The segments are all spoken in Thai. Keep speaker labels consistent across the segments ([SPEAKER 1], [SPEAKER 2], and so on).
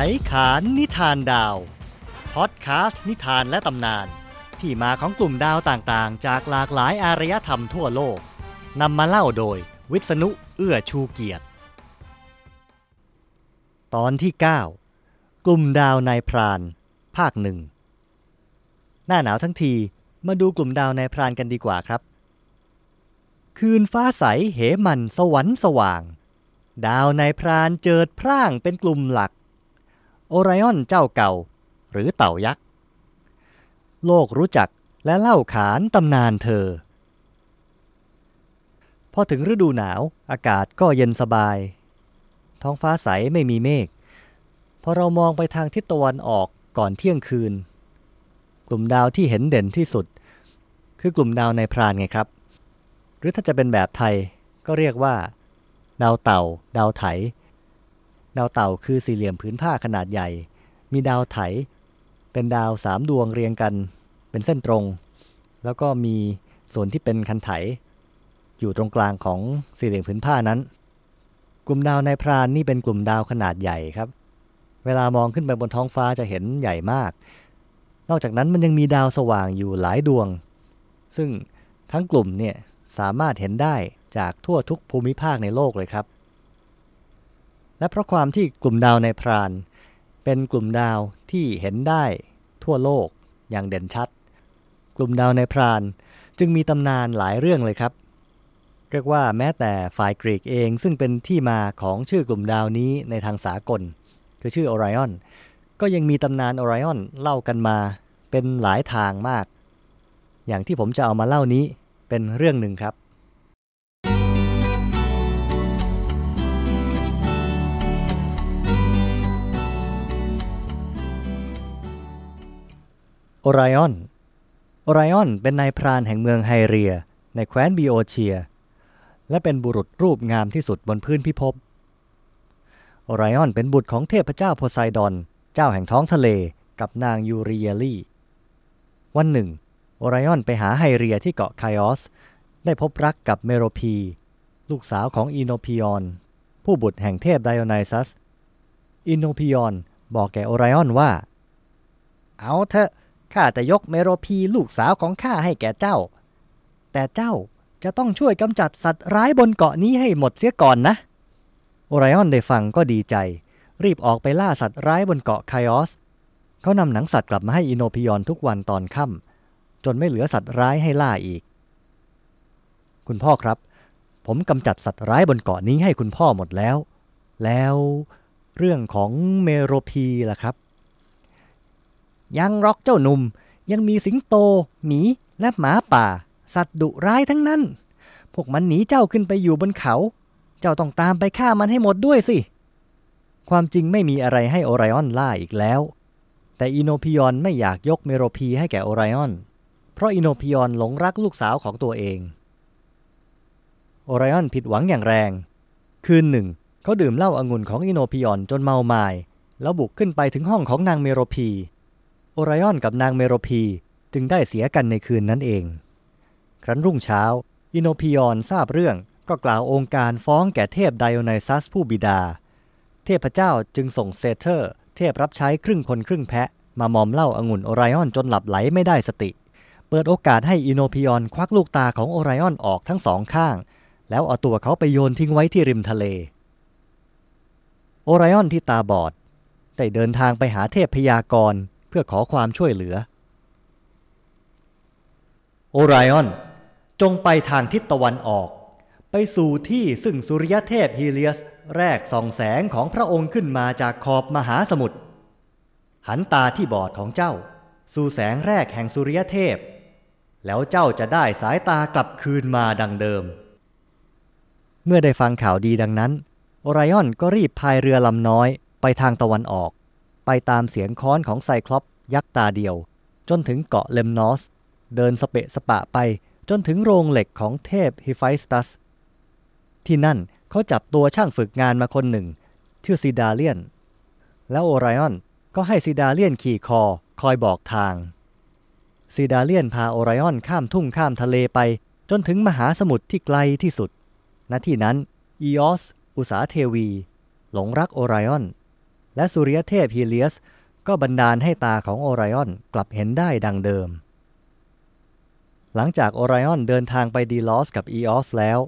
[SPEAKER 1] ไขขานนิทานดาวพอดแคสต์นิทานและตำนาน ที่มาของกลุ่มดาวต่างๆ จากหลากหลายอารยธรรมทั่วโลกนำมาเล่าโดย วิษณุเอื้อชูเกียรติ ตอนที่ 9 กลุ่มดาวนายพราน ภาคหนึ่งหน้าหนาวทั้งทีมาดูกลุ่มดาวนายพรานกันดีกว่าครับ คืนฟ้าใสเหมันสวรรค์สว่าง ดาวนายพรานเจิดพร่างเป็นกลุ่มหลัก โอไรออนเจ้าเก่า หรือเต่ายักษ์ โลกรู้จักและเล่าขานตำนานเธอ พอถึงฤดูหนาวอากาศก็เย็นสบาย ท้องฟ้าใสไม่มีเมฆพอเรามองไปทางทิศตะวันออกก่อนเที่ยงคืน กลุ่มดาวที่เห็นเด่นที่สุด คือกลุ่มดาวในพรานไงครับ หรือถ้าจะเป็นแบบไทยก็เรียกว่า ดาวเต่า ดาวไถ ดาวเต่าคือสี่เหลี่ยมผืนผ้าขนาดใหญ่ มีดาวไถ เป็นดาวสามดวงเรียงกัน เป็นเส้นตรง แล้วก็มีส่วนที่เป็นคันไถ อยู่ตรงกลางของสี่เหลี่ยมผืนผ้านั้น กลุ่มดาวในพรานนี่เป็นกลุ่มดาวขนาดใหญ่ครับ เวลามองขึ้นไปบนท้องฟ้าจะเห็นใหญ่มาก นอกจากนั้นมันยังมีดาวสว่างอยู่หลายดวง ซึ่งทั้งกลุ่มเนี่ยสามารถเห็นได้จากทั่วทุกภูมิภาคในโลกเลยครับ และเพราะความที่กลุ่มดาวในพราน เป็นกลุ่มดาวที่เห็นได้ทั่วโลกอย่างเด่นชัด กลุ่มดาวในพรานจึงมีตำนานหลายเรื่องเลยครับ เรียกว่าแม้แต่ฝ่ายกรีกเองซึ่งเป็นที่มาของชื่อกลุ่มดาวนี้ในทางสากล คือชื่อโอไรออน ก็ยังมีตำนานโอไรออนเล่ากันมาเป็นหลายทางมาก อย่างที่ผมจะเอามาเล่านี้เป็นเรื่องหนึ่งครับ ไรออนโอไรออนเป็นนายพรานแห่งเมืองไฮเรีย ในแคว้นบีโอเชีย และเป็นบุรุษรูปงามที่สุดบนพื้นพิภพโอไรออนเป็นบุตรของเทพเจ้าโพไซดอน เจ้าแห่งท้องทะเลกับนางยูเรียลีวันหนึ่ง โอไรออนไปหาไฮเรียที่เกาะไคออส ได้พบรักกับเมโรพี ลูกสาวของอีโนพิออน ผู้บุตรแห่งเทพไดโอไนซัสอีโนพิออนบอกแก่โอไรออนว่า เอาเถอะ ข้าจะยกเมโรพีลูกสาวของข้าให้แก่เจ้า แต่เจ้าจะต้องช่วยกำจัดสัตว์ร้ายบนเกาะนี้ให้หมดเสียก่อนนะ โอไรออนได้ฟังก็ดีใจ รีบออกไปล่าสัตว์ร้ายบนเกาะไคออส เขานำหนังสัตว์กลับมาให้อิโนพิออนทุกวันตอนค่ำจนไม่เหลือสัตว์ร้ายให้ล่าอีก คุณพ่อครับ ผมกำจัดสัตว์ร้ายบนเกาะนี้ให้คุณพ่อหมดแล้ว แล้วเรื่องของเมโรพีล่ะครับ ยังหรอกเจ้าหนุ่ม ยังมีสิงโต หมี และหมาป่า สัตว์ดุร้ายทั้งนั้น พวกมันหนีเจ้าขึ้นไปอยู่บนเขา เจ้าต้องตามไปฆ่ามันให้หมดด้วยสิ ความจริงไม่มีอะไรให้โอไรออนล่าอีกแล้ว แต่อิโนพิออนไม่อยากยกเมโรพีให้แก่โอไรออน เพราะอิโนพิออนหลงรักลูกสาวของตัวเอง โอไรออนผิดหวังอย่างแรง คืนหนึ่งเขาดื่มเหล้าองุ่นของอิโนพิออนจนเมามายแล้วบุกขึ้นไปถึงห้องของนางเมโรพี ไรออนกับนางเมโรพีจึงได้เสียกันในคืนนั้นเอง ครั้นรุ่งเช้า อิโนพิออนทราบเรื่องก็กล่าวโองการฟ้องแก่เทพไดโอไนซัสผู้บิดา เทพเจ้าจึงส่งเซเทอร์ เทพรับใช้ครึ่งคนครึ่งแพะ มามอมเหล้าองุ่นโอไรออนจนหลับใหลไม่ได้สติ เปิดโอกาสให้อิโนพิออนควักลูกตาของโอไรออนออกทั้งสองข้าง แล้วเอาตัวเขาไปโยนทิ้งไว้ที่ริมทะเล โอไรออนที่ตาบอดได้เดินทางไปหาเทพพยากร เพื่อขอความช่วยเหลือ โอไรออน จงไปทางทิศตะวันออก ไปสู่ที่ซึ่งสุริยเทพฮีเลียส แรกส่องแสงของพระองค์ขึ้นมาจากขอบมหาสมุทรหันตาที่บอดของเจ้า สู่แสงแรกแห่งสุริยเทพ แล้วเจ้าจะได้สายตากลับคืนมาดังเดิม เมื่อได้ฟังข่าวดีดังนั้น โอไรออนก็รีบพายเรือลำน้อยไปทางตะวันออก ไปตามเสียงค้อนของไซคลอปยักษ์ตาเดียว จนถึงเกาะเลมนอส เดินสเปะสปะไปจนถึงโรงเหล็กของเทพฮิไฟสตัส ที่นั่นเขาจับตัวช่างฝึกงานมาคนหนึ่ง ชื่อซิดาเลียน แล้วโอไรออนก็ให้ซิดาเลียนขี่คอคอยบอกทางซิดาเลียนพาโอไรออนข้ามทุ่งข้ามทะเลไป จนถึงมหาสมุทรที่ไกลที่สุด ณที่นั้นอีออส อุสาเทวี หลงรักโอไรออน และสุริยเทพฮีเลียส ก็บันดาลให้ตาของโอไรออนกลับเห็นได้ดังเดิม หลังจากโอไรออนเดินทางไปดีลอสกับอีออสแล้ว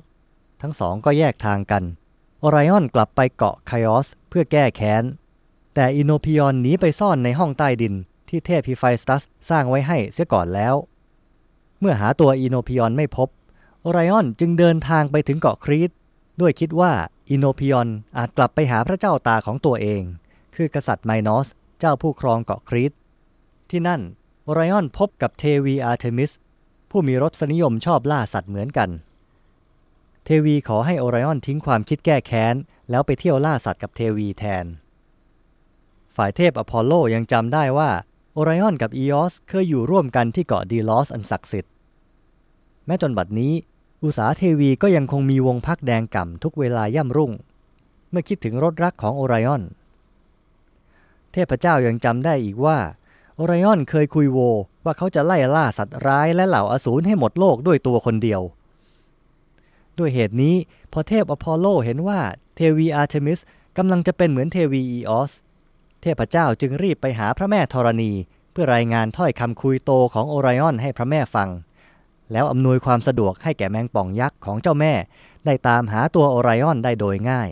[SPEAKER 1] ทั้งสองก็แยกทางกัน โอไรออนกลับไปเกาะไคออสเพื่อแก้แค้น แต่อิโนพิออนหนีไปซ่อนในห้องใต้ดินที่เทพฮิไฟสตัสสร้างไว้ให้เสียก่อนแล้ว เมื่อหาตัวอิโนพิออนไม่พบ โอไรออนจึงเดินทางไปถึงเกาะครีตด้วยคิดว่าอิโนพิออนอาจกลับไปหาพระเจ้าตาของตัวเอง คือกษัตริย์ไมนอส เจ้าผู้ครองเกาะครีต ที่นั่นโอไรออนพบกับเทวีอาร์เทมิส ผู้มีรสนิยมชอบล่าสัตว์เหมือนกัน เทวีขอให้โอไรออนทิ้งความคิดแก้แค้น แล้วไปเที่ยวล่าสัตว์กับเทวีแทน ฝ่ายเทพอพอลโลยังจำได้ว่าโอไรออนกับอีออสเคยอยู่ร่วมกันที่เกาะดีลอสอันศักดิ์สิทธิ์ แม้จนบัดนี้ อุสาเทวีก็ยังคงมีวงพักตร์แดงก่ำทุกเวลาย่ำรุ่ง เมื่อคิดถึงรสรักของโอไรออน เทพเจ้ายังจำได้อีกว่าโอไรออนเคยคุยโว ว่าเขาจะไล่ล่าสัตว์ร้ายและเหล่าอสูรให้หมดโลกด้วยตัวคนเดียว ด้วยเหตุนี้พอเทพอพอลโลเห็นว่าเทวีอาร์เทมิสกำลังจะเป็นเหมือนเทวีอีออส เทพเจ้าจึงรีบไปหาพระแม่ธรณีเพื่อรายงานถ้อยคำคุยโวของโอไรออนให้พระแม่ฟัง แล้วอำนวยความสะดวกให้แก่แมงป่องยักษ์ของเจ้าแม่ ได้ตามหาตัวโอไรออนได้โดยง่าย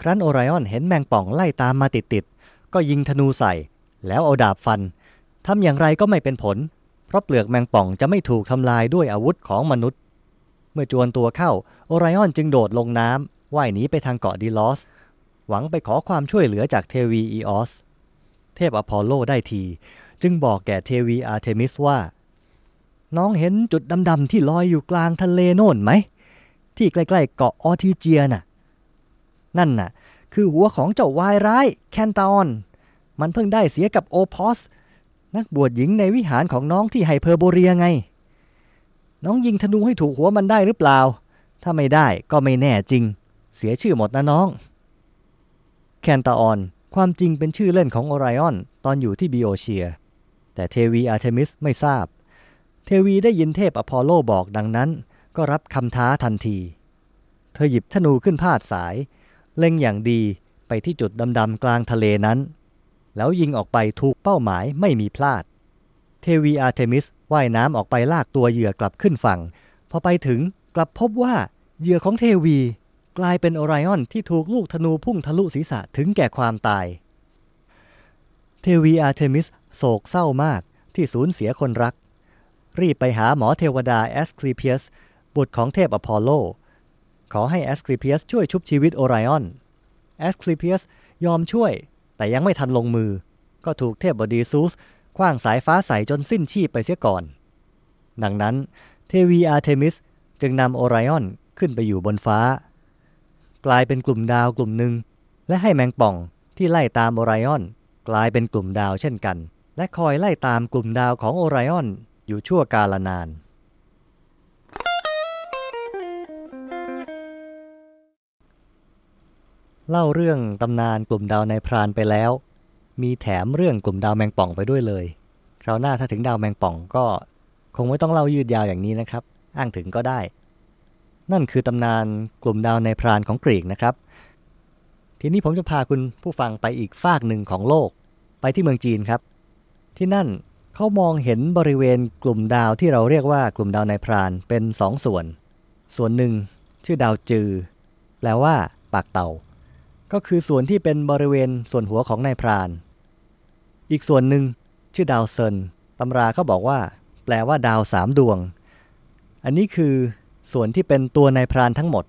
[SPEAKER 1] ครั้นโอไรออนเห็นแมงป่องไล่ตามมาติดๆ ก็ยิงธนูใส่ แล้วเอาดาบฟันทำอย่างไรก็ไม่เป็นผล เพราะเปลือกแมงป่องจะไม่ถูกทำลายด้วยอาวุธของมนุษย์ เมื่อจวนตัวเข้าโอไรออนจึงโดดลงน้ำว่ายหนีไปทางเกาะดีลอส หวังไปขอความช่วยเหลือจากเทวีอีออส เทพอพอลโลได้ที จึงบอกแก่เทวีอาร์เทมิสว่า น้องเห็นจุดดำๆที่ลอยอยู่กลางทะเลโน่นไหม ที่ใกล้ๆเกาะออทิเจียน่ะ นั่นน่ะ คือหัวของเจ้าวายร้ายแคนตาออน มันเพิ่งได้เสียกับโอพอส นักบวชหญิงในวิหารของน้องที่ไฮเพอร์โบเรียไง น้องยิงธนูให้ถูกหัวมันได้หรือเปล่า ถ้าไม่ได้ก็ไม่แน่จริง เสียชื่อหมดนะน้อง แคนตาออน ความจริงเป็นชื่อเล่นของโอไรออนตอนอยู่ที่บิโอเชีย แต่เทวีอาร์เทมิสไม่ทราบ เทวีได้ยินเทพอพอลโลบอกดังนั้น ก็รับคำท้าทันที เธอหยิบธนูขึ้นพาดสาย เล็งอย่างดีไปที่จุดดำๆกลางทะเลนั้น แล้วยิงออกไปถูกเป้าหมายไม่มีพลาด เทวีอาร์เทมิสว่ายน้ำออกไปลากตัวเหยื่อกลับขึ้นฝั่ง พอไปถึงกลับพบว่าเหยื่อของเทวีกลายเป็นโอไรออนที่ถูกลูกธนูพุ่งทะลุศีรษะถึงแก่ความตาย เทวีอาร์เทมิสโศกเศร้ามากที่สูญเสียคนรัก รีบไปหาหมอเทวดาแอสคลีเพียสบุตรของเทพอพอลโล ขอให้แอสคลีเพียสช่วยชุบชีวิตโอไรออนแอสคลีเพียสยอมช่วย แต่ยังไม่ทันลงมือ ก็ถูกเทพบดีซูสขว้างสายฟ้าใส่จนสิ้นชีพไปเสียก่อน ดังนั้นเทวีอาร์เทมิสจึงนำโอไรออนขึ้นไปอยู่บนฟ้า กลายเป็นกลุ่มดาวกลุ่มหนึ่ง และให้แมงป่องที่ไล่ตามโอไรออน กลายเป็นกลุ่มดาวเช่นกัน และคอยไล่ตามกลุ่มดาวของโอไรออนอยู่ชั่วกาลนาน เล่าเรื่องตำนานกลุ่มดาวในพรานไปแล้ว มีแถมเรื่องกลุ่มดาวแมงป่องไปด้วยเลย คราวหน้าถ้าถึงดาวแมงป่องก็ คงไม่ต้องเล่ายืดยาวอย่างนี้นะครับ อ้างถึงก็ได้ นั่นคือตำนานกลุ่มดาวในพรานของกรีกนะครับ ทีนี้ผมจะพาคุณผู้ฟังไปอีกฝากหนึ่งของโลก ไปที่เมืองจีนครับ ที่นั่นเขามองเห็นบริเวณกลุ่มดาวที่เราเรียกว่ากลุ่มดาวในายพรานเป็นสองส่วน ส่วนหนึ่งชื่อดาวจือ แปลว่า ปากเต่า ก็คือส่วนที่เป็นบริเวณส่วนหัวของนายพราน อีกส่วนหนึ่งชื่อดาวเซินตำราเขาบอกว่า แปลว่าดาวสามดวง อันนี้คือส่วนที่เป็นตัวนายพรานทั้งหมด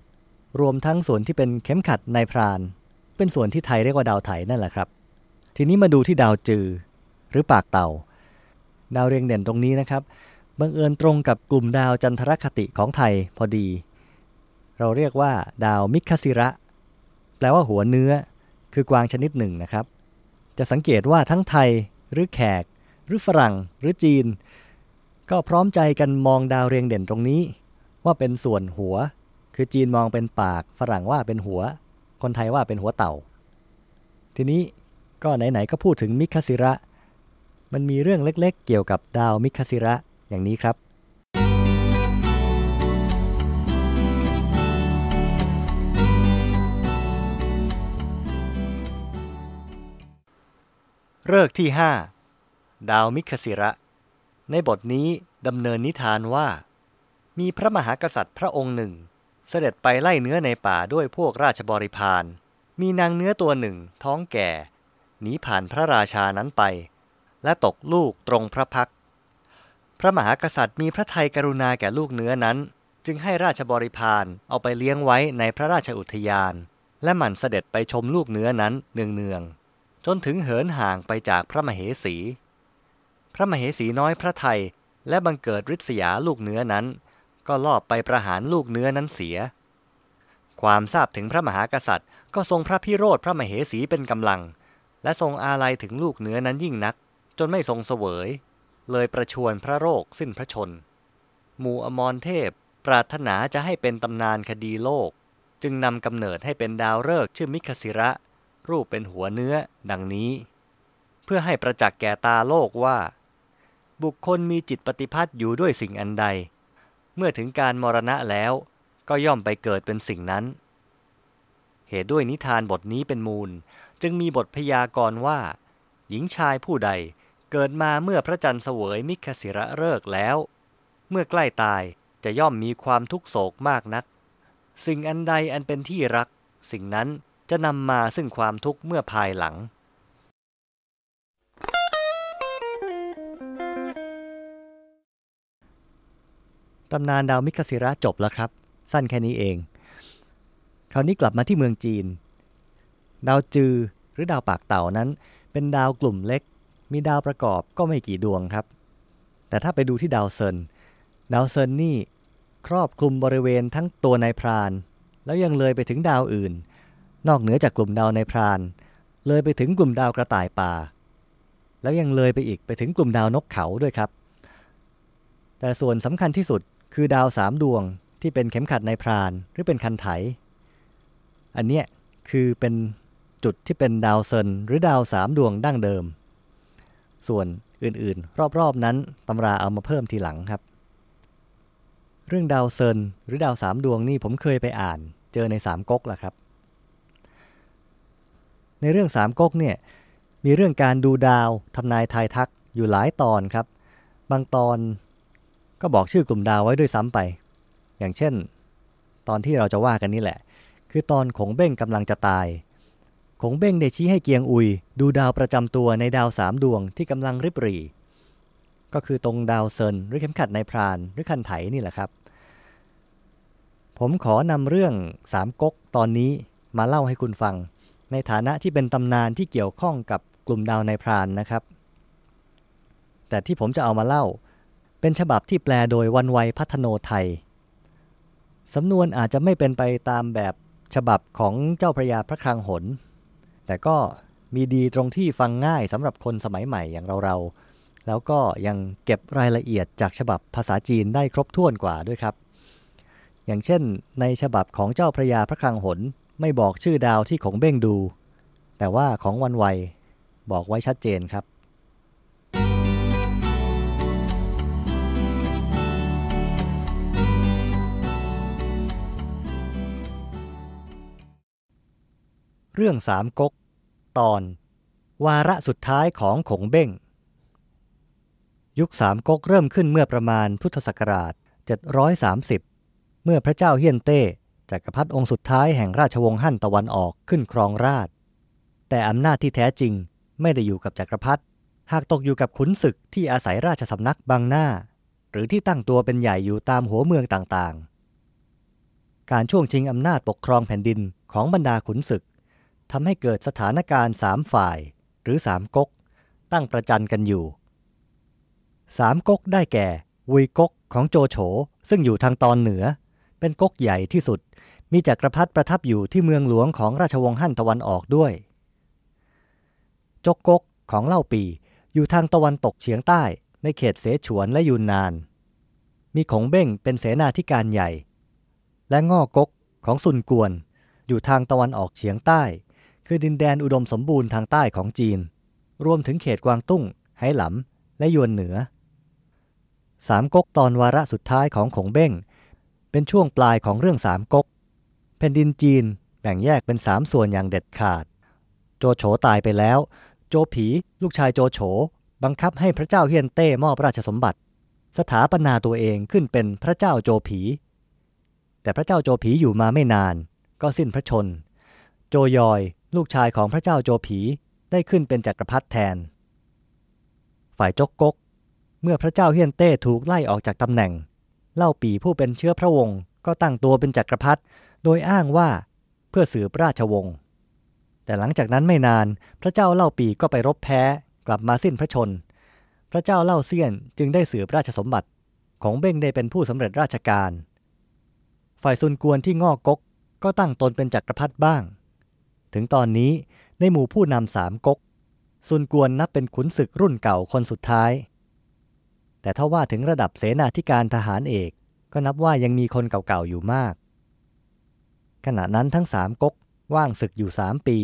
[SPEAKER 1] รวมทั้งส่วนที่เป็นเข็มขัดนายพราน เป็นส่วนที่ไทยเรียกว่าดาวไถนั่นแหละครับ ทีนี้มาดูที่ดาวจือ หรือปากเต่า ดาวเรียงเด่นตรงนี้นะครับ บังเอิญตรงกับกลุ่มดาวจันทรคติของไทยพอดี เราเรียกว่า ดาวมิคาซิระ ลว่าหัวเนื้อ คือกวางชนิดหนึ่งนะครับ จะสังเกตว่าทั้งไทยหรือแขก หรือฝรั่งหรือจีน ก็พร้อมใจกันมองดาวเรียงเด่นตรงนี้ ว่าเป็นส่วนหัว คือจีนมองเป็นปาก ฝรั่งว่าเป็นหัว คนไทยว่าเป็นหัวเต่า ทีนี้ก็ไหนๆก็พูดถึงมิคาซิระ มันมีเรื่องเล็กๆ เกี่ยวกับดาวมิคาซิระอย่างนี้ครับ เลิกที่ห้าดาวมิคสิระ ในบทนี้ดำเนินนิทานว่า มีพระมหากษัตริย์พระองค์หนึ่ง เสด็จไปไล่เนื้อในป่าด้วยพวกราชบริพาร มีนางเนื้อตัวหนึ่งท้องแก่ หนีผ่านพระราชานั้นไป และตกลูกตรงพระพัก พระมหากษัตริย์มีพระทัยกรุณาแก่ลูกเนื้อนั้น จึงให้ราชบริพารเอาไปเลี้ยงไว้ในพระราชอุทยาน และหมั่นเสด็จไปชมลูกเนื้อนั้นเนืองๆ จนถึงเหินห่างไปจากพระมเหสี พระมเหสีน้อยพระไทยและบังเกิดริยาลูกเนื้อนั้น ก็ลอบไปประหารลูกเนื้อนั้นเสีย ความทราบถึงพระมหากษัตริย์ ก็ทรงพระพิโรธพระมเหสีเป็นกำลัง และทรงอาลัยถึงลูกเนื้อนั้นยิ่งนัก จนไม่ทรงเสวย เลยประชวรพระโรคสิ้นพระชน หมู่อมรเทพปรารถนาจะให้เป็นตำนานคดีโลก จึงนำกำเนิดให้เป็นดาวฤกษ์ชื่อมิคสิระ รูปเป็นหัวเนื้อ ดังนี้ เพื่อให้ประจักษ์แก่ตาโลกว่า บุคคลมีจิตปฏิพัทธ์อยู่ด้วยสิ่งอันใด เมื่อถึงการมรณะแล้ว ก็ย่อมไปเกิดเป็นสิ่งนั้น เหตุด้วยนิทานบทนี้เป็นมูล จึงมีบทพยากรณ์ว่า หญิงชายผู้ใดเกิดมาเมื่อพระจันทร์เสวยมิคสิระเลิกแล้ว เมื่อใกล้ตายจะย่อมมีความทุกโศกมากนัก สิ่งอันใดอันเป็นที่รัก สิ่งนั้น จะนำมาซึ่งความทุกข์เมื่อภายหลัง ตำนานดาวมิคสิระจบแล้วครับ สั้นแค่นี้เอง คราวนี้กลับมาที่เมืองจีน ดาวจือหรือดาวปากเต่านั้น เป็นดาวกลุ่มเล็ก มีดาวประกอบก็ไม่กี่ดวงครับ แต่ถ้าไปดูที่ดาวเซิน ดาวเซินนี่ครอบคลุมบริเวณทั้งตัวนายพราน แล้วยังเลยไปถึงดาวอื่น นอกเหนือจากกลุ่มดาวในายพราน เลยไปถึงกลุ่มดาวกระต่ายป่า แล้วยังเลยไปอีกไปถึงกลุ่มดาวนกเขาด้วยครับ แต่ส่วนสำคัญที่สุดคือดาวสามดวงที่เป็นเข็มขัดในายพรานหรือเป็นคันไถ อันเนี้ยคือเป็นจุดที่เป็นดาวเซนหรือดาวสามดวงดั้งเดิม ส่วนอื่นๆ รอบๆนั้นตำราเอามาเพิ่มทีหลังครับ เรื่องดาวเซนหรือดาวสามดวงนี่ผมเคยไปอ่าน เจอในสามก๊กแหละครับ ในเรื่องสามก๊กเนี่ยมีเรื่องการดูดาวทำนายทายทักอยู่หลายตอนครับ บางตอนก็บอกชื่อกลุ่มดาวไว้ด้วยซ้ำไป อย่างเช่น ตอนที่เราจะว่ากันนี่แหละ คือตอนขงเบ้งกำลังจะตายขงเบ้งได้ชี้ให้เกียงอุย ดูดาวประจำตัวในดาวสามดวงที่กำลังริบหรี่ ก็คือตรงดาวเซินหรือเข็มขัดในพรานหรือคันไถนี่แหละครับ ผมขอนำเรื่องสามก๊กตอนนี้มาเล่าให้คุณฟัง ในฐานะที่เป็นตำนานที่เกี่ยวข้องกับกลุ่มดาวในพรานนะครับ แต่ที่ผมจะเอามาเล่า เป็นฉบับที่แปลโดยวันไวพัฒโนไทย สำนวนอาจจะไม่เป็นไปตามแบบฉบับของเจ้าพระยาพระคลังหน แต่ก็มีดีตรงที่ฟังง่ายสำหรับคนสมัยใหม่อย่างเราๆ แล้วก็ยังเก็บรายละเอียดจากฉบับภาษาจีนได้ครบถ้วนกว่าด้วยครับ อย่างเช่น ในฉบับของเจ้าพระยาพระคลังหน ไม่บอกชื่อดาวที่ของเบ้งดู แต่ว่าของวันไวบอกไว้ชัดเจนครับ เรื่องสามก๊ก ตอน วาระสุดท้ายของขงเบ้ง ยุคสามก๊กเริ่มขึ้นเมื่อประมาณพุทธศักราช 730 เมื่อพระเจ้าเฮียนเต้ จักรพรรดิองค์สุดท้ายแห่งราชวงศ์ฮั่นตะวันออกขึ้นครองราช แต่อำนาจที่แท้จริงไม่ได้อยู่กับจักรพรรดิหากตกอยู่กับขุนศึกที่อาศัยราชสำนักบางหน้า หรือที่ตั้งตัวเป็นใหญ่อยู่ตามหัวเมืองต่างๆ การช่วงชิงอำนาจปกครองแผ่นดินของบรรดาขุนศึกทำให้เกิดสถานการณ์สามฝ่ายหรือสามก๊ก ตั้งประจันกันอยู่สามก๊กได้แก่วุยก๊กของโจโฉซึ่งอยู่ทางตอนเหนือ เป็นก๊กใหญ่ที่สุด มีจักรพรรดิประทับอยู่ที่เมืองหลวงของราชวงศ์ฮั่นตะวันออกด้วย จกกกของเล่าปีอยู่ทางตะวันตกเฉียงใต้ในเขตเสฉวนและยูนนาน มีขงเบ้งเป็นเสนาธิการใหญ่ และง่อกกของซุนกวน อยู่ทางตะวันออกเฉียงใต้ คือดินแดนอุดมสมบูรณ์ทางใต้ของจีน รวมถึงเขตกวางตุ้งไหหลำและยวนเหนือสามก๊กตอนวาระสุดท้ายของขงเบ้งเป็นช่วงปลายของเรื่องสามก๊ก ผ่นดินจีนแบ่งแยกเป็นสามส่วนอย่างเด็ดขาด โจโฉตายไปแล้ว โจผี ลูกชายโจโฉ บังคับให้พระเจ้าเฮียนเต้มอบราชสมบัติ สถาปนาตัวเองขึ้นเป็นพระเจ้าโจผี แต่พระเจ้าโจผีอยู่มาไม่นาน ก็สิ้นพระชน โจยอย ลูกชายของพระเจ้าโจผีได้ขึ้นเป็นจักรพรรดิแทน ฝ่ายจกกก เมื่อพระเจ้าเฮียนเต้ถูกไล่ออกจากตำแหน่ง เล่าปีผู้เป็นเชื้อพระวงศ์ก็ตั้งตัวเป็นจักรพรรดิ โดยอ้างว่าเพื่อสืบราชวงศ์แต่หลังจากนั้นไม่นานพระเจ้าเล่าปีก็ไปรบแพ้กลับมาสิ้นพระชน พระเจ้าเล่าเซียนจึงได้สืบราชสมบัติของเบ้งได้เป็นผู้สำเร็จราชการ ฝ่ายซุนกวนที่งอกกกก็ตั้งตนเป็นจักรพรรดิบ้าง ถึงตอนนี้ในหมู่ผู้นำสามก๊กซุนกวนนับเป็นขุนศึกรุ่นเก่าคนสุดท้าย แต่ถ้าว่าถึงระดับเสนาธิการทหารเอกก็นับว่ายังมีคนเก่าๆอยู่มาก ขณะนั้นทั้งสามก๊กว่างศึกอยู่สามปี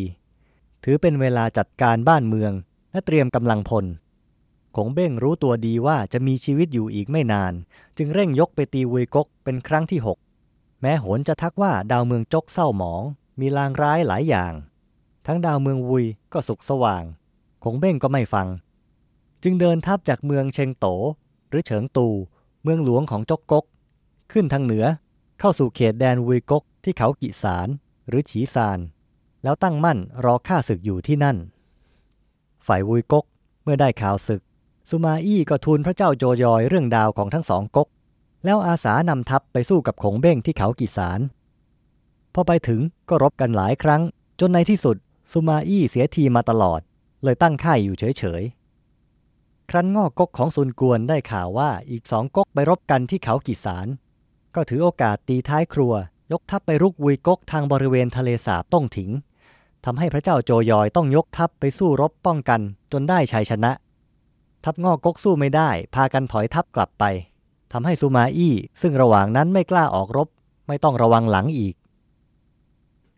[SPEAKER 1] ถือเป็นเวลาจัดการบ้านเมืองและเตรียมกำลังพลคงเบ้งรู้ตัวดีว่าจะมีชีวิตอยู่อีกไม่นาน จึงเร่งยกไปตีวุยก๊กเป็นครั้งที่หกแม้โหนจะทักว่าดาวเมืองจกเศร้าหมอง มีลางร้ายหลายอย่าง ทั้งดาวเมืองวุยก็สุกสว่างคงเบ้งก็ไม่ฟัง จึงเดินทัพจากเมืองเชงโต หรือเฉิงตู เมืองหลวงของจกกก ขึ้นทางเหนือเข้าสู่เขตแดนวุยกก ที่เขากิสารหรือฉีซาน แล้วตั้งมั่นรอฆ่าศึกอยู่ที่นั่น ฝ่ายวุยกกเมื่อได้ข่าวศึก สุมาอี้ก็ทูลพระเจ้าโจยอยเรื่องดาวของทั้งสองกกแล้วอาสานำทัพไปสู้กับขงเบ้งที่เขากิสารพอไปถึงก็รบกันหลายครั้ง จนในที่สุดซูมาอี้เสียทีมาตลอด เลยตั้งค่ายอยู่เฉยๆ ครั้นงอกกกของซุนกวนได้ข่าวว่าอีกสองก๊กไปรบกันที่เขากิสาร ก็ถือโอกาสตีท้ายครัว ยกทัพไปรุกวุยกกทางบริเวณทะเลสาบต้งถิงทำให้พระเจ้าโจยอยต้องยกทัพไปสู้รบป้องกันจนได้ชัยชนะ ทัพงอกกกสู้ไม่ได้ พากันถอยทัพกลับไปทำให้ซูมาอี้ซึ่งระหว่างนั้นไม่กล้าออกรบ ไม่ต้องระวังหลังอีก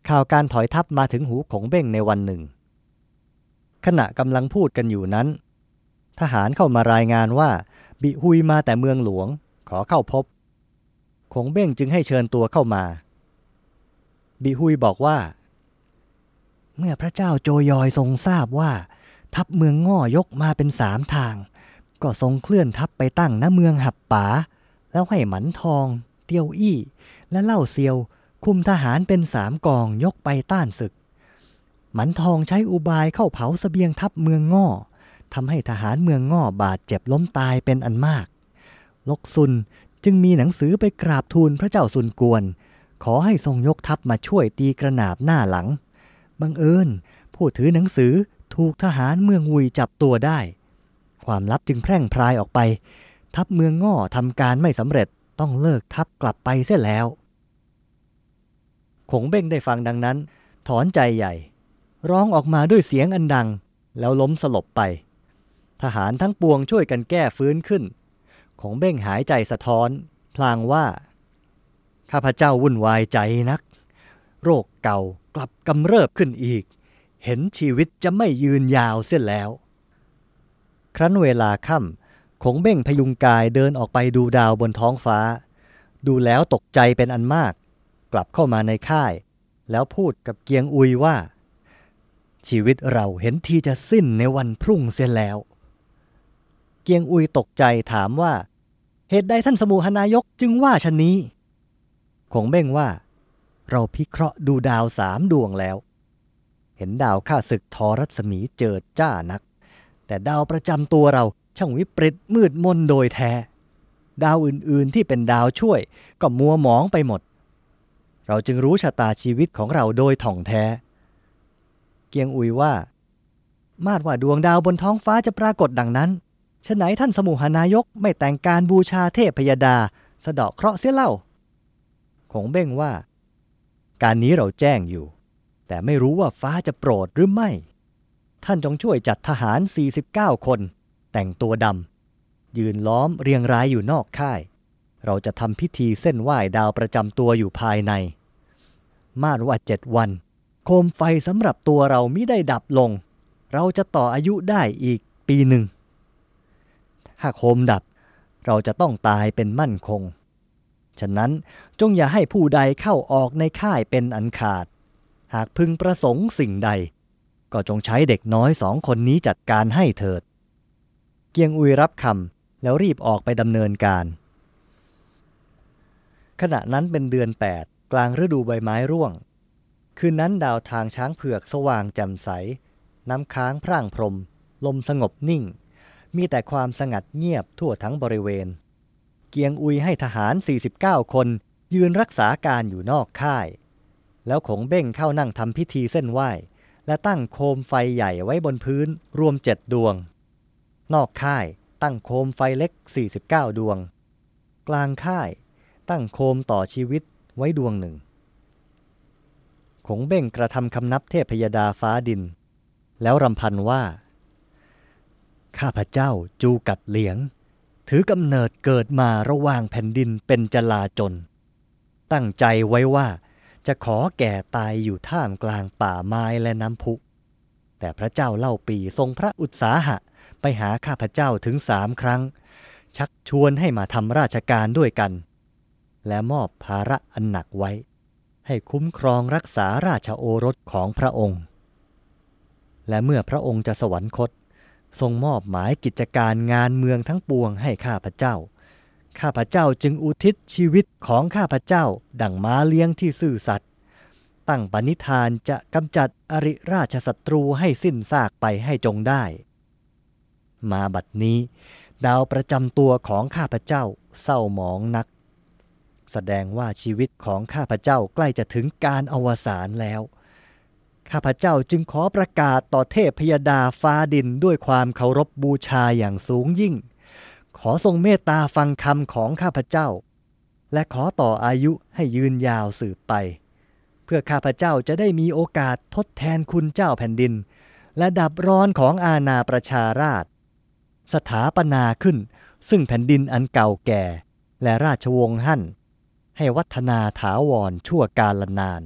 [SPEAKER 1] ข่าวการถอยทัพมาถึงหูของเบ้งในวันหนึ่ง ขณะกำลังพูดกันอยู่นั้น ทหารเข้ามารายงานว่า บิฮุยมาแต่เมืองหลวง ขอเข้าพบ คงเบ้งจึงให้เชิญตัวเข้ามา บิฮุยบอกว่า เมื่อพระเจ้าโจยอยทรงทราบว่า ทัพเมืองง่อยกมาเป็นสามทาง ก็ทรงเคลื่อนทัพไปตั้งณเมืองหับป๋า แล้วให้หมันทอง เตียวอี้ และเล่าเซียว คุมทหารเป็นสามกองยกไปต้านศึก หมันทองใช้อุบายเข้าเผาสเสบียงทัพเมืองง่อทำให้ทหารเมืองง่อบาดเจ็บล้มตายเป็นอันมาก ลกซุน จึงมีหนังสือไปกราบทูลพระเจ้าซุนกวน ขอให้ทรงยกทัพมาช่วยตีกระนาบหน้าหลัง บังเอิญผู้ถือหนังสือถูกทหารเมืองวุยจับตัวได้ ความลับจึงแพร่งพรายออกไป ทัพเมืองง่อทำการไม่สำเร็จต้องเลิกทัพกลับไปเสียแล้ว ขงเบ้งได้ฟังดังนั้น ถอนใจใหญ่ ร้องออกมาด้วยเสียงอันดัง แล้วล้มสลบไป ทหารทั้งปวงช่วยกันแก้ฟื้นขึ้น ขงเบ้งหายใจสะท้อน พลางว่า ข้าพเจ้าวุ่นวายใจนัก โรคเก่ากลับกำเริบขึ้นอีก เห็นชีวิตจะไม่ยืนยาวเสียแล้ว ครั้นเวลาค่ำขงเบ้งพยุงกายเดินออกไปดูดาวบนท้องฟ้า ดูแล้วตกใจเป็นอันมาก กลับเข้ามาในค่าย แล้วพูดกับเกียงอุยว่า ชีวิตเราเห็นทีจะสิ้นในวันพรุ่งเสียแล้วเกียงอุยตกใจถามว่า เหตุใดท่านสมุหนายกจึงว่าชนนี้ คงเบ้งว่า เราพิเคราะห์ดูดาวสามดวงแล้ว เห็นดาวข้าศึกทอรัศมีเจิดจ้านัก แต่ดาวประจำตัวเราช่างวิปริตมืดมนโดยแท้ ดาวอื่นๆที่เป็นดาวช่วยก็มัวหมองไปหมด เราจึงรู้ชะตาชีวิตของเราโดยถ่องแท้ เกียงอุยว่า มาดว่าดวงดาวบนท้องฟ้าจะปรากฏดังนั้น ฉะไหนท่านสมุหานายกไม่แต่งการบูชาเทพพยดา สะเดาะเคราะห์เสียเล่า คงเบ้งว่า การนี้เราแจ้งอยู่ แต่ไม่รู้ว่าฟ้าจะโปรดหรือไม่ ท่านจงช่วยจัดทหาร 49 คน แต่งตัวดำยืนล้อมเรียงรายอยู่นอกค่าย เราจะทำพิธีเส้นไหว้ดาวประจำตัวอยู่ภายใน มาดว่าเจ็ดวัน โคมไฟสำหรับตัวเรามิได้ดับลง เราจะต่ออายุได้อีกปีหนึ่ง ถ้าโคมดับ เราจะต้องตายเป็นมั่นคง ฉะนั้นจงอย่าให้ผู้ใดเข้าออกในค่ายเป็นอันขาด หากพึงประสงค์สิ่งใด ก็จงใช้เด็กน้อยสองคนนี้จัดการให้เถิด เกียงอุยรับคำแล้วรีบออกไปดำเนินการ ขณะนั้นเป็นเดือน 8 กลางฤดูใบไม้ร่วง คืนนั้นดาวทางช้างเผือกสว่างแจ่มใส น้ำค้างพร่างพรม ลมสงบนิ่ง มีแต่ความสงัดเงียบทั่วทั้งบริเวณ เกียงอุยให้ทหาร 49 คนยืนรักษาการอยู่นอกค่าย แล้วขงเบ้งเข้านั่งทำพิธีเส้นไหว้ และตั้งโคมไฟใหญ่ไว้บนพื้นรวมเจ็ดดวง นอกค่ายตั้งโคมไฟเล็ก 49 ดวง กลางค่ายตั้งโคมต่อชีวิตไว้ดวงหนึ่ง ขงเบ้งกระทำคำนับเทพพยดาฟ้าดิน แล้วรำพันว่า ข้าพเจ้าจูกัดเหลียง ถือกำเนิดเกิดมาระหว่างแผ่นดินเป็นจลาจน ตั้งใจไว้ว่าจะขอแก่ตายอยู่ท่ามกลางป่าไม้และน้ำพุ แต่พระเจ้าเล่าปีทรงพระอุตสาหะไปหาข้าพเจ้าถึงสามครั้ง ชักชวนให้มาทำราชการด้วยกัน และมอบภาระอันหนักไว้ ให้คุ้มครองรักษาราชโอรสของพระองค์ และเมื่อพระองค์จะสวรรคต ทรงมอบหมายกิจการงานเมืองทั้งปวงให้ข้าพเจ้า ข้าพเจ้าจึงอุทิศชีวิตของข้าพเจ้า ดั่งม้าเลี้ยงที่ซื่อสัตย์ตั้งปณิธานจะกำจัดอริราชศัตรูให้สิ้นซากไปให้จงได้ มาบัดนี้ ดาวประจำตัวของข้าพเจ้าเศร้าหมองนัก แสดงว่าชีวิตของข้าพเจ้าใกล้จะถึงการอวสานแล้ว ข้าพเจ้าจึงขอประกาศต่อเทพพยดาฟ้าดินด้วยความเคารพบูชาอย่างสูงยิ่ง ขอทรงเมตตาฟังคำของข้าพเจ้า และขอต่ออายุให้ยืนยาวสืบไป เพื่อข้าพเจ้าจะได้มีโอกาสทดแทนคุณเจ้าแผ่นดิน และดับร้อนของอาณาประชาราช สถาปนาขึ้น ซึ่งแผ่นดินอันเก่าแก่ และราชวงศ์หั่น ให้วัฒนาถาวรชั่วกาลนาน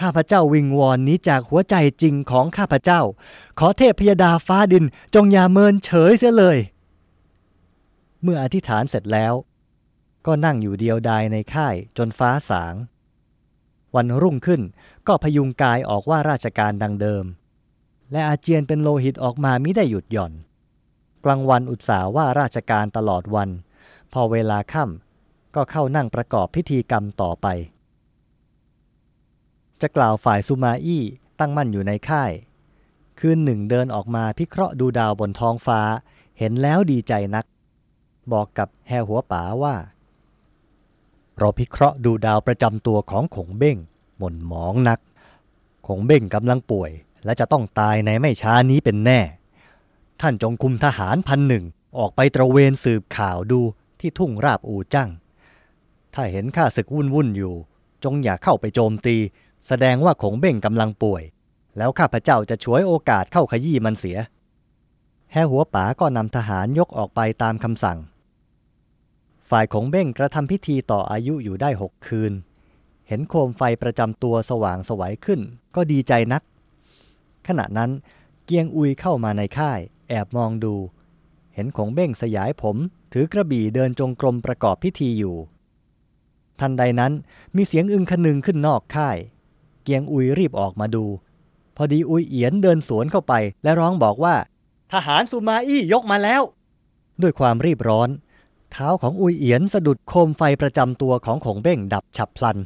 [SPEAKER 1] ข้าพเจ้าวิงวอนนี้จากหัวใจจริงของข้าพเจ้า ขอเทพพยดาฟ้าดินจงอย่าเมินเฉยเสียเลย เมื่ออธิษฐานเสร็จแล้ว ก็นั่งอยู่เดียวดายในค่ายจนฟ้าสาง วันรุ่งขึ้นก็พยุงกายออกว่าราชการดังเดิม และอาเจียนเป็นโลหิตออกมามิได้หยุดหย่อน กลางวันอุตสาว่าราชการตลอดวัน พอเวลาค่ำก็เข้านั่งประกอบพิธีกรรมต่อไป จะกล่าวฝ่ายซูมาอี้ตั้งมั่นอยู่ในค่าย คืนหนึ่งเดินออกมาพิเคราะห์ดูดาวบนท้องฟ้า เห็นแล้วดีใจนัก บอกกับแฮหัวป๋าว่า เราพิเคราะห์ดูดาวประจำตัวของขงเบ้งหม่นหมองนัก ขงเบ้งกำลังป่วย และจะต้องตายในไม่ช้านี้เป็นแน่ ท่านจงคุมทหารพันหนึ่งออกไปตระเวนสืบข่าวดูที่ทุ่งราบอูจั่งถ้าเห็นข้าศึกวุ่นวุ่นอยู่ จงอย่าเข้าไปโจมตี แสดงว่าขงเบ้งกำลังป่วย แล้วข้าพเจ้าจะฉวยโอกาสเข้าขยี้มันเสียแฮหัวป๋าก็นำทหารยกออกไปตามคำสั่ง ฝ่ายขงเบ้งกระทำพิธีต่ออายุอยู่ได้หกคืน เห็นโคมไฟประจำตัวสว่างสวัยขึ้น ก็ดีใจนัก ขณะนั้นเกียงอุยเข้ามาในค่าย แอบมองดู เห็นขงเบ้งสยายผม ถือกระบี่เดินจงกรมประกอบพิธีอยู่ ทันใดนั้นมีเสียงอึงคนึงขึ้นนอกค่าย เกียงอุยรีบออกมาดู พอดีอุยเอียนเดินสวนเข้าไป และร้องบอกว่า ทหารสุมาอี้ยกมาแล้ว ด้วยความรีบร้อน เท้าของอุยเอียนสะดุดโคมไฟประจำตัวของขงเบ้งดับฉับพลัน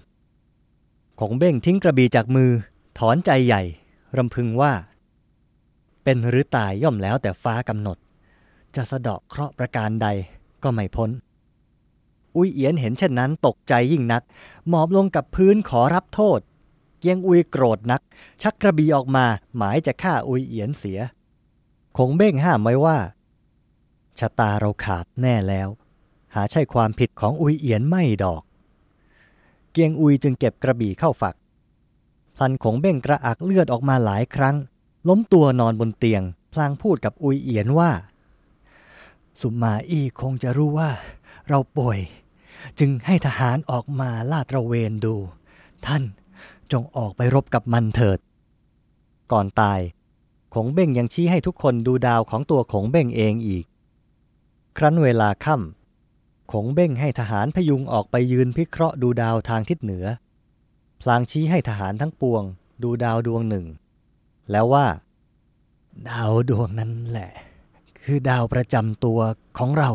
[SPEAKER 1] ขงเบ้งทิ้งกระบี่จากมือ ถอนใจใหญ่รำพึงว่า เป็นหรือตายย่อมแล้วแต่ฟ้ากำหนด จะสะเดาะเคราะห์ประการใดก็ไม่พ้นอุยเอียนเห็นเช่นนั้นตกใจยิ่งนัก หมอบลงกับพื้นขอรับโทษ เกียงอุยโกรธนัก ชักกระบี่ออกมาหมายจะฆ่าอุยเอียนเสีย คงเบ้งห้ามไว้ว่า ชะตาเราขาดแน่แล้ว หาใช่ความผิดของอุยเอียนไม่ดอก เกียงอุยจึงเก็บกระบี่เข้าฝักพลันขงเบ้งกระอักเลือดออกมาหลายครั้ง ล้มตัวนอนบนเตียง พลางพูดกับอุยเอียนว่า สุมาอี้คงจะรู้ว่า เราป่วย จึงให้ทหารออกมาลาดระเวนดู ท่าน จงออกไปรบกับมันเถิด ก่อนตายขงเบ้งยังชี้ให้ทุกคนดูดาวของตัวขงเบ้งเองอีก ครั้นเวลาค่ำขงเบ้งให้ทหารพยุงออกไปยืนพิเคราะห์ดูดาวทางทิศเหนือ พลางชี้ให้ทหารทั้งปวง ดูดาวดวงหนึ่ง แล้วว่า ดาวดวงนั้นแหละ คือดาวประจำตัวของเรา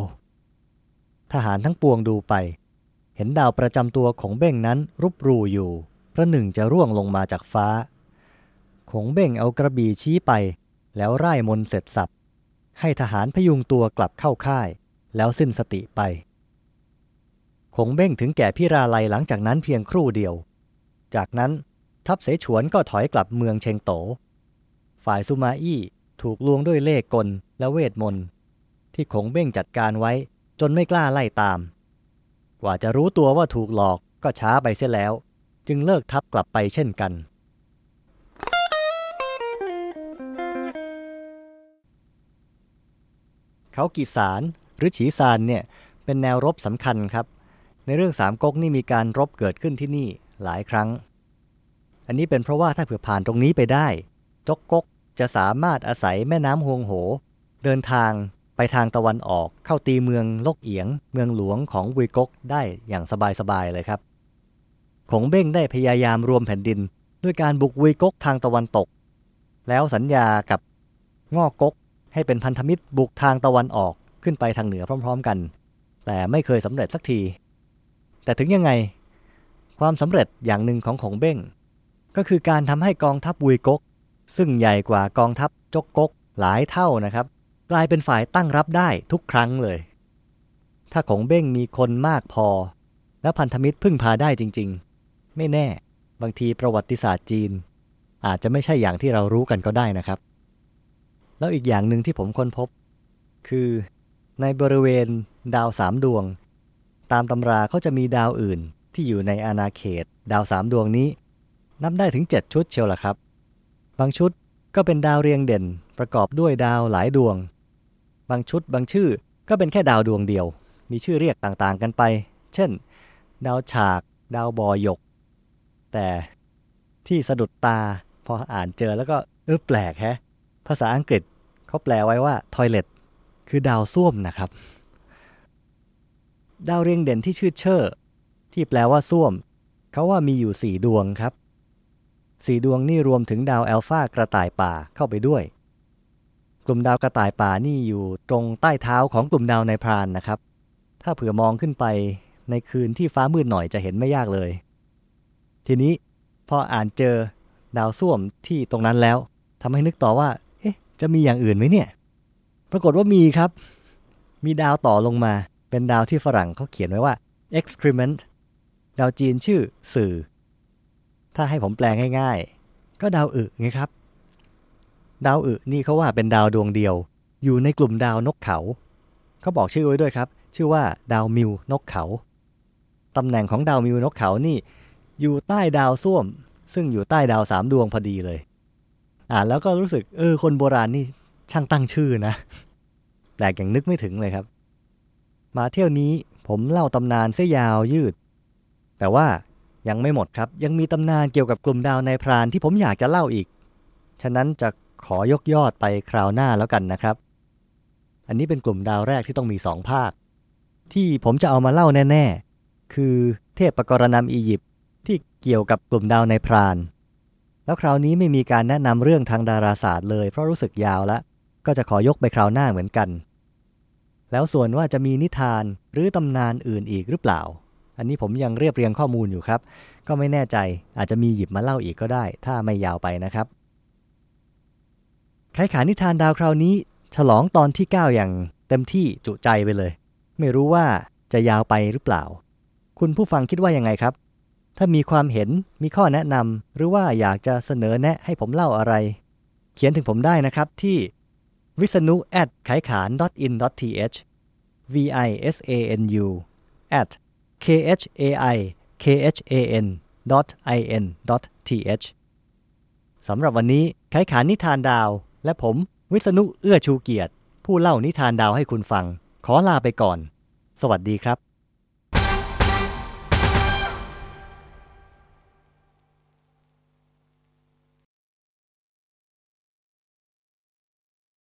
[SPEAKER 1] ทหารทั้งปวงดูไป เห็นดาวประจำตัวของเบ้งนั้นรุบรูอยู่ ประหนึ่งจะร่วงลงมาจากฟ้า ขงเบ้งเอากระบี่ชี้ไป แล้วไล่มนเสร็จสับ ให้ทหารพยุงตัวกลับเข้าค่าย แล้วสิ้นสติไป ขงเบ้งถึงแก่พิราลัยหลังจากนั้นเพียงครู่เดียว จากนั้นทัพเสฉวนก็ถอยกลับเมืองเชงโต ฝ่ายซูมาอี้ถูกลวงด้วยเล่กลและเวทมนต์ ที่ขงเบ้งจัดการไว้จนไม่กล้าไล่ตาม กว่าจะรู้ตัวว่าถูกหลอกก็ช้าไปเสียแล้ว จึงเลิกทัพกลับไปเช่นกัน เขากีสารหรือฉีซานเนี่ยเป็นแนวรบสำคัญครับ ในเรื่องสามก๊กนี่มีการรบเกิดขึ้นที่นี่หลายครั้ง อันนี้เป็นเพราะว่าถ้าเผื่อผ่านตรงนี้ไปได้จกก๊กจะสามารถอาศัยแม่น้ำฮวงโห เดินทางไปทางตะวันออกเข้าตีเมืองลกเอียง เมืองหลวงของวุยก๊กได้อย่างสบายๆเลยครับ ของเบ้งได้พยายามรวมแผ่นดิน ด้วยการบุกวุยก๊กทางตะวันตก แล้วสัญญากับงอก๊กให้เป็นพันธมิตรบุกทางตะวันออกขึ้นไปทางเหนือพร้อม ๆ กัน แต่ไม่เคยสำเร็จสักที แต่ถึงยังไง ความสำเร็จอย่างหนึ่งของของเบ้ง ก็คือการทำให้กองทัพวุยกก ซึ่งใหญ่กว่ากองทัพจกกกหลายเท่านะครับ กลายเป็นฝ่ายตั้งรับได้ทุกครั้งเลย ถ้าของเบ้งมีคนมากพอ และพันธมิตรพึ่งพาได้จริงๆ ไม่แน่ บางทีประวัติศาสตร์จีน อาจจะไม่ใช่อย่างที่เรารู้กันก็ได้นะครับ แล้วอีกอย่างหนึ่งที่ผมค้นพบ คือในบริเวณดาวสามดวง ตามตำราเขาจะมีดาวอื่นที่อยู่ในอาณาเขต ดาวสามดวงนี้ นับได้ถึง 7 ชุดเชียวล่ะครับ บางชุดก็เป็นดาวเรียงเด่นประกอบด้วยดาวหลายดวง บางชุดบางชื่อก็เป็นแค่ดาวดวงเดียว มีชื่อเรียกต่างๆกันไป เช่น ดาวฉาก ดาวบอหยก แต่ที่สะดุดตาพออ่านเจอแล้วก็เออแปลกแฮะ ภาษาอังกฤษเขาแปลไว้ว่า toilet คือดาวส้วมนะครับ ดาวเรียงเด่นที่ชื่อเชอร์ที่แปลว่าส้วม เขาว่ามีอยู่สี่ดวงครับสี่ดวงนี่รวมถึงดาวแอลฟากระต่ายป่าเข้าไปด้วย กลุ่มดาวกระต่ายป่านี่อยู่ตรงใต้เท้าของกลุ่มดาวนายพรานนะครับ ถ้าเผื่อมองขึ้นไปในคืนที่ฟ้ามืดหน่อยจะเห็นไม่ยากเลย ทีนี้พออ่านเจอดาวส้วมที่ตรงนั้นแล้วทำให้นึกต่อว่า เอ๊ะ จะมีอย่างอื่นไหมเนี่ย ปรากฏว่ามีครับ มีดาวต่อลงมา เป็นดาวที่ฝรั่งเขาเขียนไว้ว่า excrement ดาวจีนชื่อสื่อ ถ้าให้ผมแปลง่ายๆ ก็ดาวอึไงครับ ดาวอึนี่เขาว่าเป็นดาวดวงเดียว อยู่ในกลุ่มดาวนกเขา เขาบอกชื่อไว้ด้วยครับ ชื่อว่าดาวมิวนกเขา ตำแหน่งของดาวมิวนกเขานี่ อยู่ใต้ดาวส้วม ซึ่งอยู่ใต้ดาวสามดวงพอดีเลย อ่านแล้วก็รู้สึกเออคนโบราณนี่ช่างตั้งชื่อนะแปลกอย่างนึกไม่ถึงเลยครับ มาเที่ยวนี้ผมเล่าตำนานเส้ยาวยืด แต่ว่ายังไม่หมดครับ ยังมีตำนานเกี่ยวกับกลุ่มดาวในพรานที่ผมอยากจะเล่าอีก ฉะนั้นจะขอยกยอดไปคราวหน้าแล้วกันนะครับ อันนี้เป็นกลุ่มดาวแรกที่ต้องมีสองภาค ที่ผมจะเอามาเล่าแน่ ๆ คือเทพปกรณำอียิปต์ ที่เกี่ยวกับกลุ่มดาวในพราน แล้วคราวนี้ไม่มีการแนะนำเรื่องทางดาราศาสตร์เลย เพราะรู้สึกยาวแล้วก็จะขอยกไปคราวหน้าเหมือนกัน แล้วส่วนว่าจะมีนิทานหรือตำนานอื่นอีกหรือเปล่า อันนี้ผมยังเรียบเรียงข้อมูลอยู่ครับ ก็ไม่แน่ใจอาจจะมีหยิบมาเล่าอีกก็ได้ ถ้าไม่ยาวไปนะครับไขขานิทานดาวคราวนี้ ฉลองตอนที่ 9 อย่างเต็มที่จุใจไปเลย ไม่รู้ว่าจะยาวไปหรือเปล่า คุณผู้ฟังคิดว่ายังไงครับ ถ้ามีความเห็นมีข้อแนะนำหรือว่าอยากจะเสนอแนะให้ผมเล่าอะไร เขียนถึงผมได้นะครับที่วิษณุ at ไขขาน in th v i s a n u at k h a i k h a n i n th สำหรับวันนี้ไขขานนิทานดาว และผมวิษณุเอื้อชูเกียรติ ผู้เล่านิทานดาวให้คุณฟัง ขอลาไปก่อน สวัสดีครับ